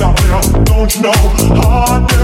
Don't you know? Hard